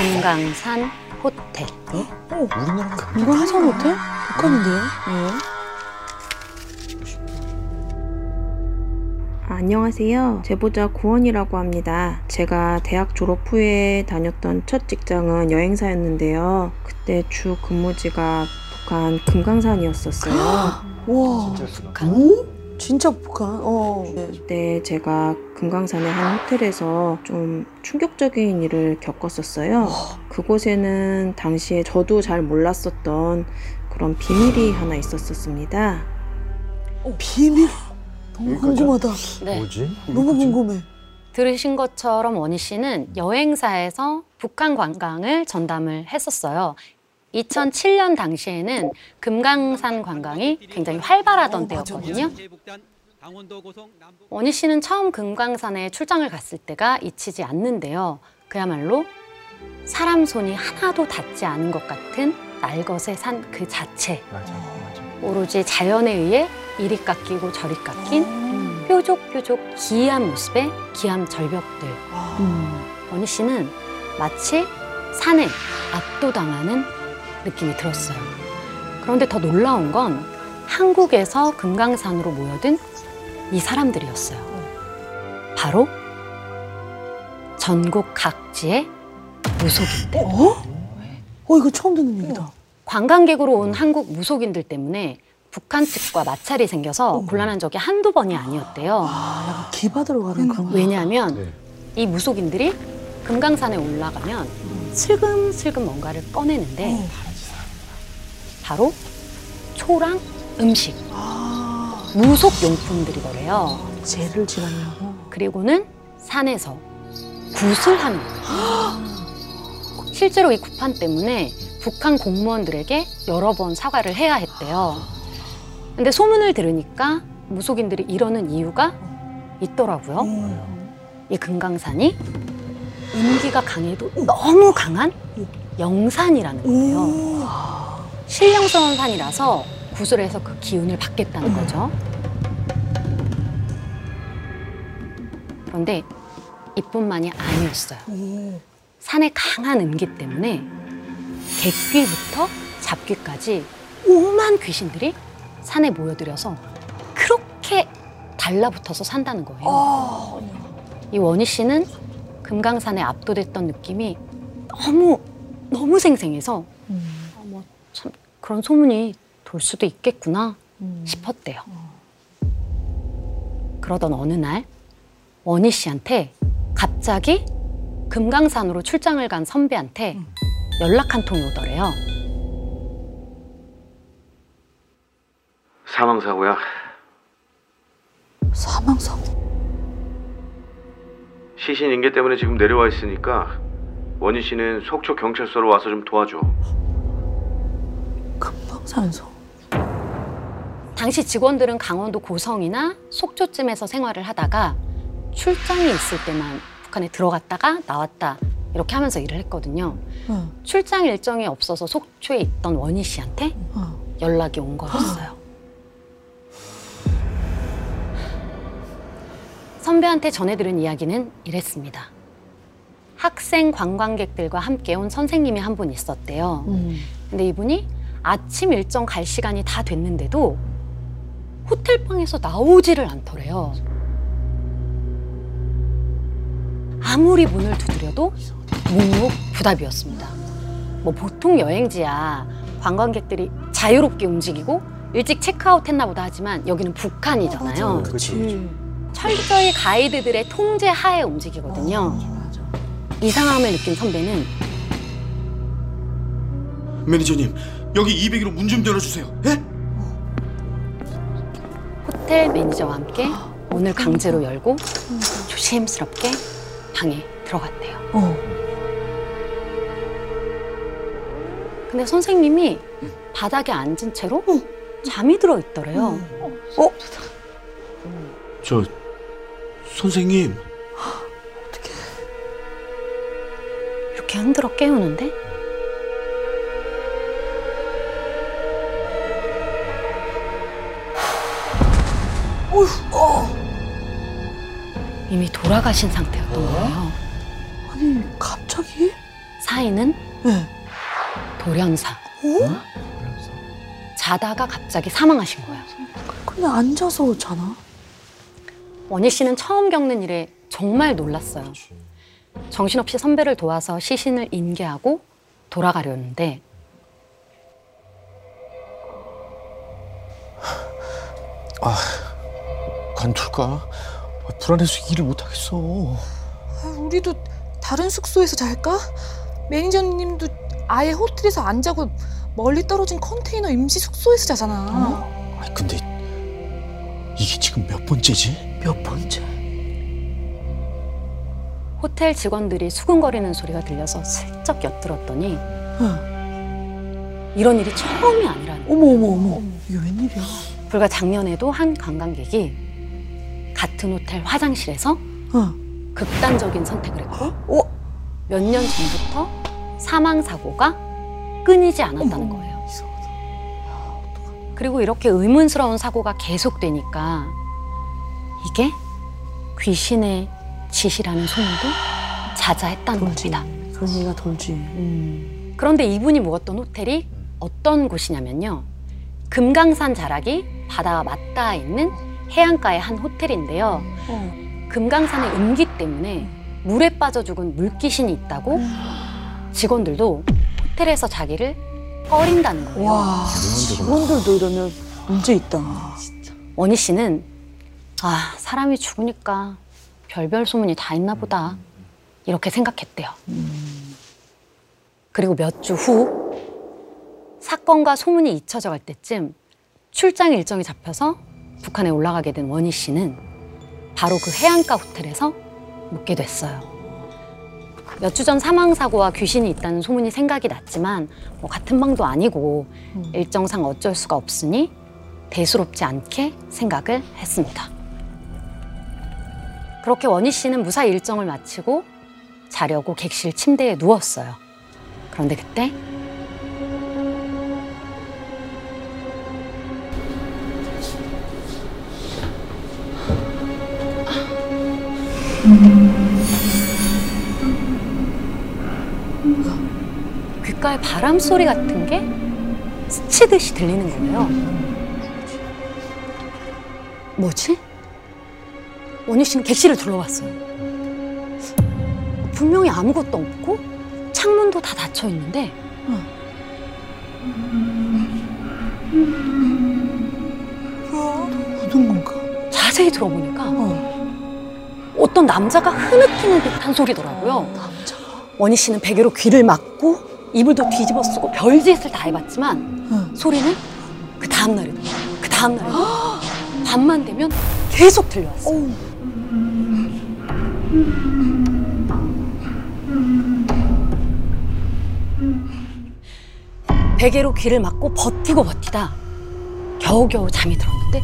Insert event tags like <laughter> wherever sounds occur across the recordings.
금강산 호텔. 우리나라 이거 하산 호텔? 북한인데요? 네. 안녕하세요. 제보자 구원이라고 합니다. 제가 대학 졸업 후에 다녔던 첫 직장은 여행사였는데요. 그때 주 근무지가 북한 금강산이었었어요. <gasps> 와, 북한. 진짜 북한. 어. 네. 그때 제가 금강산의 한 호텔에서 좀 충격적인 일을 겪었었어요. 그곳에는 당시에 저도 잘 몰랐었던 그런 비밀이 하나 있었었습니다. 어, 비밀. 너무? 궁금하다. 네. 뭐지? 너무 궁금해. 들으신 것처럼 원희 씨는 여행사에서 북한 관광을 전담을 했었어요. 2007년 당시에는 금강산 관광이 굉장히 활발하던 어, 때였거든요. 원희 씨는 처음 금강산에 출장을 갔을 때가 잊히지 않는데요. 그야말로 사람 손이 하나도 닿지 않은 것 같은 날것의 산 그 자체. 맞아, 맞아. 오로지 자연에 의해 이리 깎이고 저리 깎인 음. 뾰족뾰족 기이한 모습의 기암 절벽들. 와. 음, 원희 씨는 마치 산에 압도당하는 느낌이 들었어요. 그런데 더 놀라운 건 한국에서 금강산으로 모여든 이 사람들이었어요. 바로 전국 각지의 무속인들. 어? 어, 이거 처음 듣는 얘기다. 관광객으로 온 한국 무속인들 때문에 북한 측과 마찰이 생겨서 어머. 곤란한 적이 한두 번이 아니었대요. 아, 약간 기바 들어가는 그런 거. 왜냐하면 네. 이 무속인들이 금강산에 올라가면 슬금슬금 뭔가를 꺼내는데 어. 바로 초랑 음식, 아, 무속 용품들이더래요. 죄를 지나려고. 그리고는 산에서 굿을 하는 거예요. 실제로 이 구판 때문에 북한 공무원들에게 여러 번 사과를 해야 했대요. 근데 소문을 들으니까 무속인들이 이러는 이유가 있더라고요. 어. 이 금강산이 음기가 강해도 너무 강한 영산이라는 거예요. 오. 신령스러운 산이라서 구슬에서 그 기운을 받겠다는 거죠. 그런데 이뿐만이 아니었어요. 오. 산의 강한 음기 때문에 객귀부터 잡귀까지 오만 귀신들이 산에 모여들여서 그렇게 달라붙어서 산다는 거예요. 아. 이 원희 씨는 금강산에 압도됐던 느낌이 너무 너무 생생해서 음. 어, 뭐참 그런 소문이 돌 수도 있겠구나 음. 싶었대요. 그러던 어느 날 원희 씨한테 갑자기 금강산으로 출장을 간 선배한테 음. 연락 한 통이 오더래요. 사망 사고야. 사망 사고. 시신 인계 때문에 지금 내려와 있으니까 원희 씨는 속초 경찰서로 와서 좀 도와줘. 금방산에서. 당시 직원들은 강원도 고성이나 속초쯤에서 생활을 하다가 출장이 있을 때만 북한에 들어갔다가 나왔다 이렇게 하면서 일을 했거든요. 응. 출장 일정이 없어서 속초에 있던 원희 씨한테 어. 연락이 온 거였어요. 선배한테 전해들은 이야기는 이랬습니다. 학생 관광객들과 함께 온 선생님이 한 분 있었대요. 음. 근데 이분이 아침 일정 갈 시간이 다 됐는데도 호텔 방에서 나오지를 않더래요. 아무리 문을 두드려도 묵묵부답이었습니다. 뭐 보통 여행지야 관광객들이 자유롭게 움직이고 일찍 체크아웃 했나 보다 하지만 여기는 북한이잖아요. 그치. 철저히 가이드들의 통제 하에 움직이거든요. 맞아. 이상함을 느낀 선배는 매니저님 여기 201호 문 좀 열어주세요. 예? 호텔 매니저와 함께 문을 강제로 열고 조심스럽게 방에 들어갔대요. 어. 근데 선생님이 바닥에 앉은 채로 잠이 들어 있더래요. 어? 저 선생님 이렇게 흔들어 깨우는데 이미 돌아가신 상태였던 거예요. 아니, 갑자기? 사인은 네. 돌연사. 어? 자다가 갑자기 사망하신 거예요. 그냥 앉아서 자나? 원희 씨는 처음 겪는 일에 정말 놀랐어요. 정신없이 선배를 도와서 시신을 인계하고 돌아가려는데 관둘까? 아, 불안해서 일을 못 하겠어. 아, 우리도 다른 숙소에서 잘까? 매니저님도 아예 호텔에서 안 자고 멀리 떨어진 컨테이너 임시 숙소에서 자잖아. 아, 근데 이게 지금 몇 번째지? 몇 번째? 호텔 직원들이 수근거리는 소리가 들려서 슬쩍 엿들었더니 이런 일이 처음이 아니라는. 어머 어머 어머. 이게 웬일이야? 불과 작년에도 한 관광객이 같은 호텔 화장실에서 어. 극단적인 선택을 했고 어? 몇 년 전부터 사망 사고가 끊이지 않았다는 어머. 거예요. 그리고 이렇게 의문스러운 사고가 계속되니까 이게 귀신의 짓이라는 소문도 자자했다는 돌지. 겁니다. 그런 얘기가 돌지. 음. 그런데 이분이 묵었던 호텔이 어떤 곳이냐면요. 금강산 자락이 바다와 맞닿아 있는 해안가의 한 호텔인데요. 어. 금강산의 음기 때문에 물에 빠져 죽은 물귀신이 있다고 직원들도 호텔에서 자기를 꺼린다는 거예요. 와. 직원들도 이러면 문제 있다. 원희 씨는 아 사람이 죽으니까 별별 소문이 다 있나 보다 이렇게 생각했대요. 그리고 몇 주 후 사건과 소문이 잊혀져 갈 때쯤 출장 일정이 잡혀서 북한에 올라가게 된 원희 씨는 바로 그 해안가 호텔에서 묵게 됐어요. 몇 주 전 사망 사고와 귀신이 있다는 소문이 생각이 났지만 뭐 같은 방도 아니고 일정상 어쩔 수가 없으니 대수롭지 않게 생각을 했습니다. 그렇게 원희 씨는 무사히 일정을 마치고 자려고 객실 침대에 누웠어요. 그런데 그때 귓가에 바람 소리 같은 게 스치듯이 들리는 거예요. 뭐지? 원희 씨는 객실을 둘러봤어요. 분명히 아무것도 없고 창문도 다 닫혀 있는데 묻은 건가? 자세히 들어보니까 어. 어떤 남자가 흐느끼는 듯한 소리더라고요. 남자가. 원희 씨는 베개로 귀를 막고 이불도 뒤집어 쓰고 별짓을 다 해봤지만 응. 소리는 그 다음 날에도 그 다음 날에도 밤만 되면 계속 들려왔어요. 어우. 베개로 귀를 막고 버티고 버티다 겨우겨우 잠이 들었는데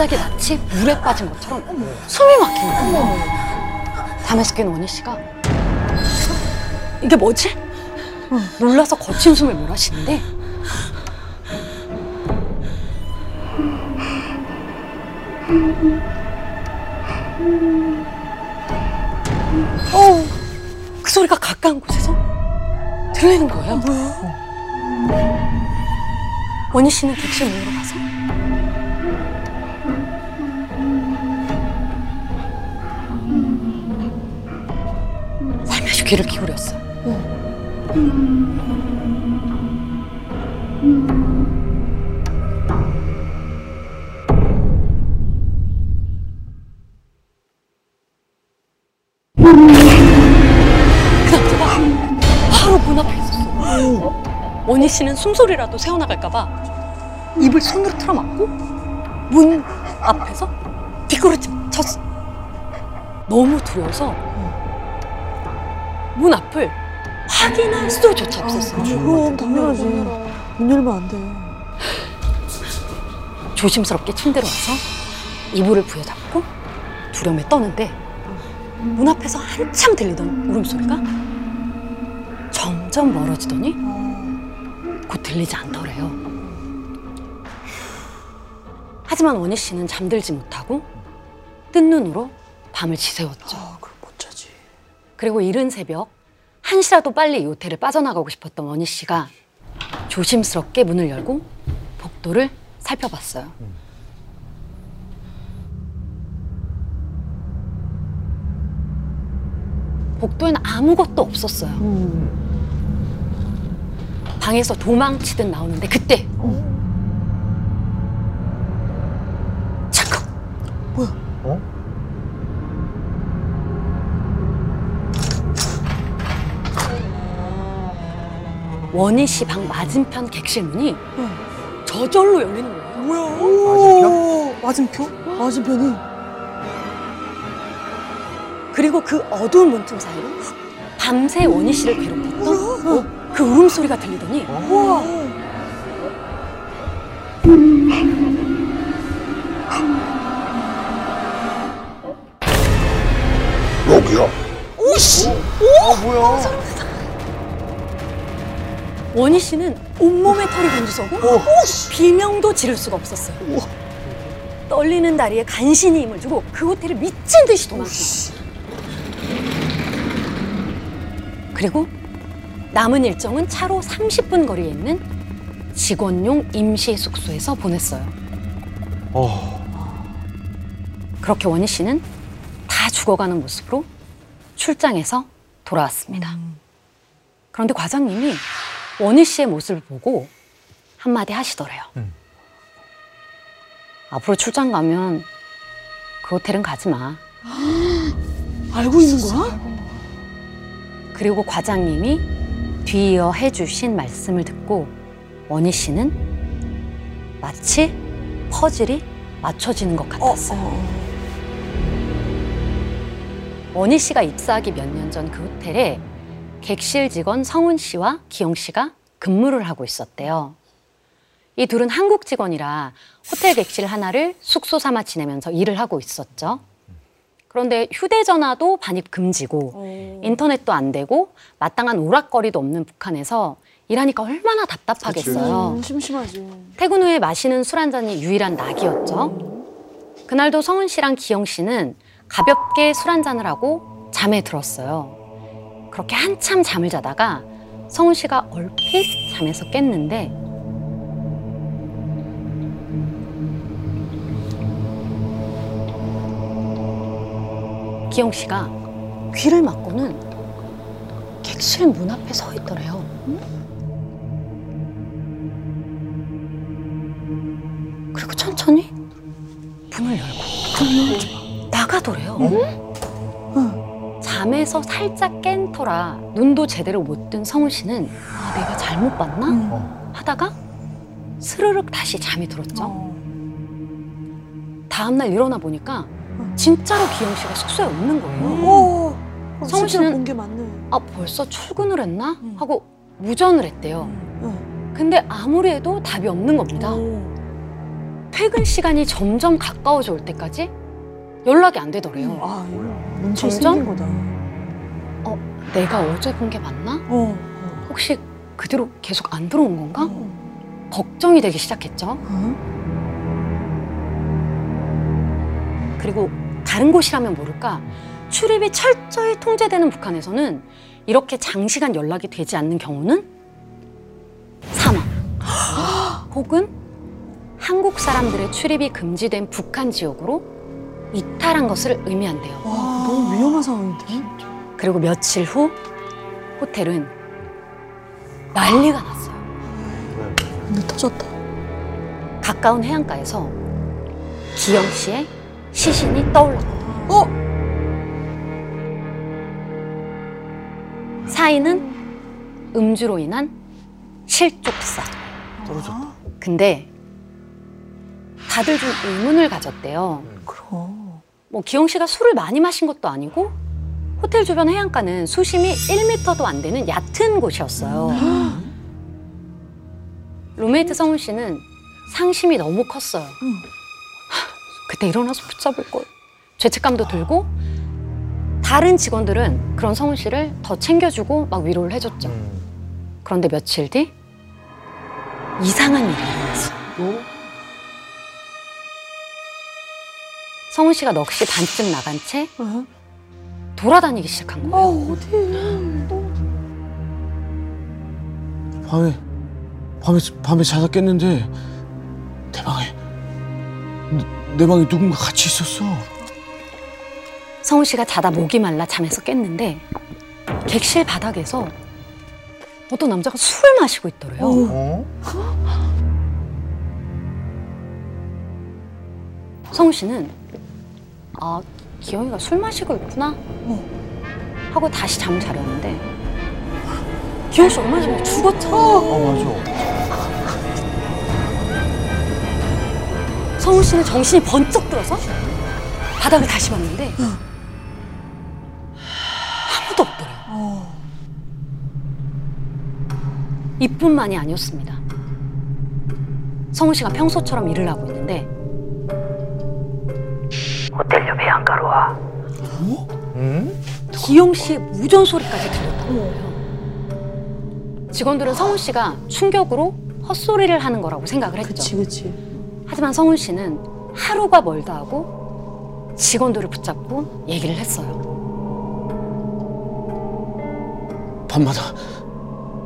갑자기 마치 물에 빠진 것처럼 숨이 막히는 거예요. 잠에서 깬 원희 씨가 이게 뭐지? 놀라서 거친 숨을 몰아쉬는데 어, 그 소리가 가까운 곳에서 들리는 거예요. 뭐야? 원희 씨는 객실 문으로 가서 귀를 앞에 있었어. 원희 씨는 숨소리라도 새어나갈까봐 입을 손으로 틀어막고 문 앞에서 뒷걸음질 쳤어. 너무 두려워서 문 앞을 확인할 수조차 없었어요. 아, 그럼 당연하지. 문 열면 안 돼요. 조심스럽게 침대로 와서 이불을 부여잡고 두려움에 떠는데 문 앞에서 한참 들리던 울음소리가 점점 멀어지더니 곧 들리지 않더래요. 하지만 원희 씨는 잠들지 못하고 뜬 눈으로 밤을 지새웠죠. 그리고 이른 새벽 한시라도 빨리 이 호텔을 빠져나가고 싶었던 원희 씨가 조심스럽게 문을 열고 복도를 살펴봤어요. 복도에는 아무것도 없었어요. 방에서 도망치듯 나오는데 그때 잠 원희 씨 방 맞은편 객실 문이 저절로 열리는 거예요. 맞은편? 맞은표? 맞은편이? 그리고 그 어두운 문틈 사이로 밤새 원희 씨를 괴롭혔던 어, 그 울음소리가 들리더니 아, 뭐야? 원희 씨는 온몸에 털이 곤두서고 비명도 지를 수가 없었어요. 떨리는 다리에 간신히 힘을 주고 그 호텔을 미친 듯이 도망쳤어요. 그리고 남은 일정은 차로 30분 거리에 있는 직원용 임시 숙소에서 보냈어요. 어. 그렇게 원희 씨는 다 죽어가는 모습으로 출장에서 돌아왔습니다. 그런데 과장님이 원희 씨의 모습을 보고 한마디 하시더래요. 음. 앞으로 출장 가면 그 호텔은 가지 마. <gasps> 알고 있는 거야? 그리고 과장님이 뒤이어 해주신 말씀을 듣고 원희 씨는 마치 퍼즐이 맞춰지는 것 같았어요. 원희 씨가 입사하기 몇 년 전 그 호텔에 객실 직원 성훈 씨와 기영 씨가 근무를 하고 있었대요. 이 둘은 한국 직원이라 호텔 객실 하나를 숙소 삼아 지내면서 일을 하고 있었죠. 그런데 휴대전화도 반입 금지고 인터넷도 안 되고 마땅한 오락거리도 없는 북한에서 일하니까 얼마나 답답하겠어요. 음, 심심하지. 퇴근 후에 마시는 술 한 잔이 유일한 낙이었죠. 그날도 성은 씨랑 기영 씨는 가볍게 술 한 잔을 하고 잠에 들었어요. 그렇게 한참 잠을 자다가 성은 씨가 얼핏 잠에서 깼는데 기영 씨가 귀를 막고는 객실 문 앞에 서 있더래요. 그리고 천천히 문을 열고 나가더래요. 잠에서 살짝 깬 터라 눈도 제대로 못 뜬 성훈 씨는 아, 내가 잘못 봤나? 하다가 스르륵 다시 잠이 들었죠. 다음 날 일어나 보니까 진짜로 기영 씨가 숙소에 없는 거예요. 오, 성훈 씨는 본게 맞네. 아 벌써 출근을 했나? 하고 무전을 했대요. 응. 근데 아무리 해도 답이 없는 겁니다. 퇴근 시간이 점점 가까워져 올 때까지 연락이 안 되더래요. 아, 이거 문제 점점? 어, 내가 어제 본 게 맞나? 어. 혹시 그 뒤로 계속 안 들어온 건가? 어. 걱정이 되기 시작했죠. 어? 그리고 다른 곳이라면 모를까 출입이 철저히 통제되는 북한에서는 이렇게 장시간 연락이 되지 않는 경우는 사망 <gasps> 혹은 한국 사람들의 출입이 금지된 북한 지역으로 이탈한 것을 의미한대요. 와, 너무 위험한 상황인데? 그리고 며칠 후 호텔은 난리가 났어요. 근데 터졌다. 가까운 해안가에서 기영 씨의 시신이 떠올랐거든요. 어? 사인은 음주로 인한 실족사. 떨어졌다. 근데 다들 좀 의문을 가졌대요. 그럼. 뭐 기영 씨가 술을 많이 마신 것도 아니고 호텔 주변 해안가는 수심이 1m도 안 되는 얕은 곳이었어요. 룸메이트 성훈 씨는 상심이 너무 컸어요. 하, 그때 일어나서 붙잡을 걸. 죄책감도 들고 다른 직원들은 그런 성훈 씨를 더 챙겨주고 막 위로를 해줬죠. 음. 그런데 며칠 뒤 이상한 일이 일어났어요. 성훈 씨가 넋이 반쯤 나간 채 어? 돌아다니기 시작한 거예요. 어, 어디? 밤에 밤에 밤에 자다 깼는데 내 방에 내, 내 방에 누군가 같이 있었어. 성훈 씨가 자다 목이 말라 잠에서 깼는데 객실 바닥에서 어떤 남자가 술을 마시고 있더래요. 어? 성훈 씨는 아 기영이가 술 마시고 있구나 하고 다시 잠을 자려는데 기영 씨 얼마 전에 죽었잖아. 어 맞아. 성훈 씨는 정신이 번쩍 들어서 바닥을 다시 봤는데 아무도 없더래요. 이뿐만이 아니었습니다. 성훈 씨가 평소처럼 일을 하고 있는데 호텔료 배안가로 와. 기영 씨의 무전 소리까지 들렸다는 거예요. 직원들은 성훈 씨가 충격으로 헛소리를 하는 거라고 생각을 했죠. 그치, 그치. 하지만 성훈 씨는 하루가 멀다 하고 직원들을 붙잡고 얘기를 했어요. 밤마다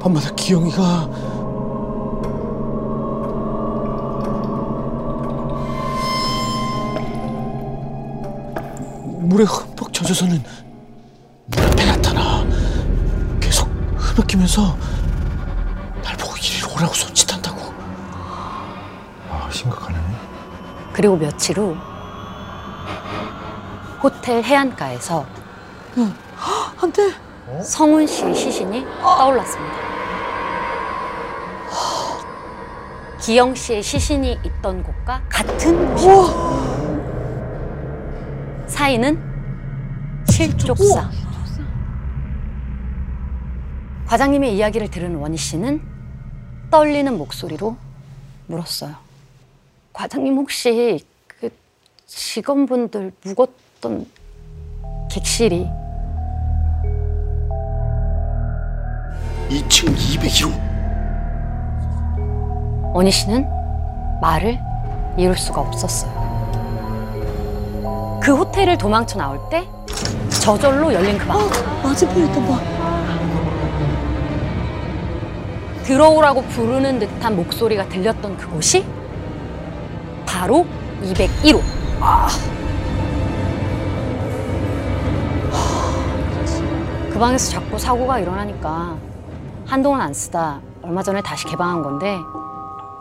밤마다 기영이가 물에 흠뻑 젖어서는 물 앞에 나타나 계속 흐느끼면서 날 보고 이리로 오라고 손짓한다고. 아 심각하네. 그리고 며칠 후 호텔 해안가에서 안 돼. 성훈 씨의 시신이 떠올랐습니다. 기영 씨의 시신이 있던 곳과 같은 곳 사인은 실족사. 과장님의 이야기를 들은 원희 씨는 떨리는 목소리로 물었어요. 과장님 혹시 그 직원분들 묵었던 객실이 2층 201호. 원희 씨는 말을 이룰 수가 없었어요. 그 호텔을 도망쳐 나올 때 저절로 열린 그 방. 맞은편이었던 봐. 들어오라고 부르는 듯한 목소리가 들렸던 그곳이 바로 201호. 그 방에서 자꾸 사고가 일어나니까 한동안 안 쓰다 얼마 전에 다시 개방한 건데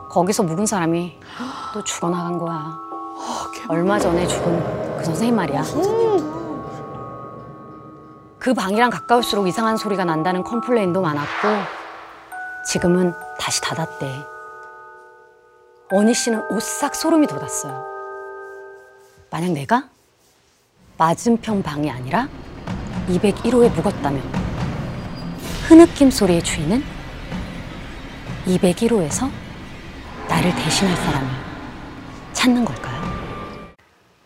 거기서 묵은 사람이 또 죽어나간 거야. 얼마 전에 죽은 그 선생님 말이야. 그 방이랑 가까울수록 이상한 소리가 난다는 컴플레인도 많았고 지금은 다시 닫았대. 원희 씨는 오싹 소름이 돋았어요. 만약 내가 맞은편 방이 아니라 201호에 묵었다면 흐느낌 소리의 주인은 201호에서 나를 대신할 사람을 찾는 걸까요?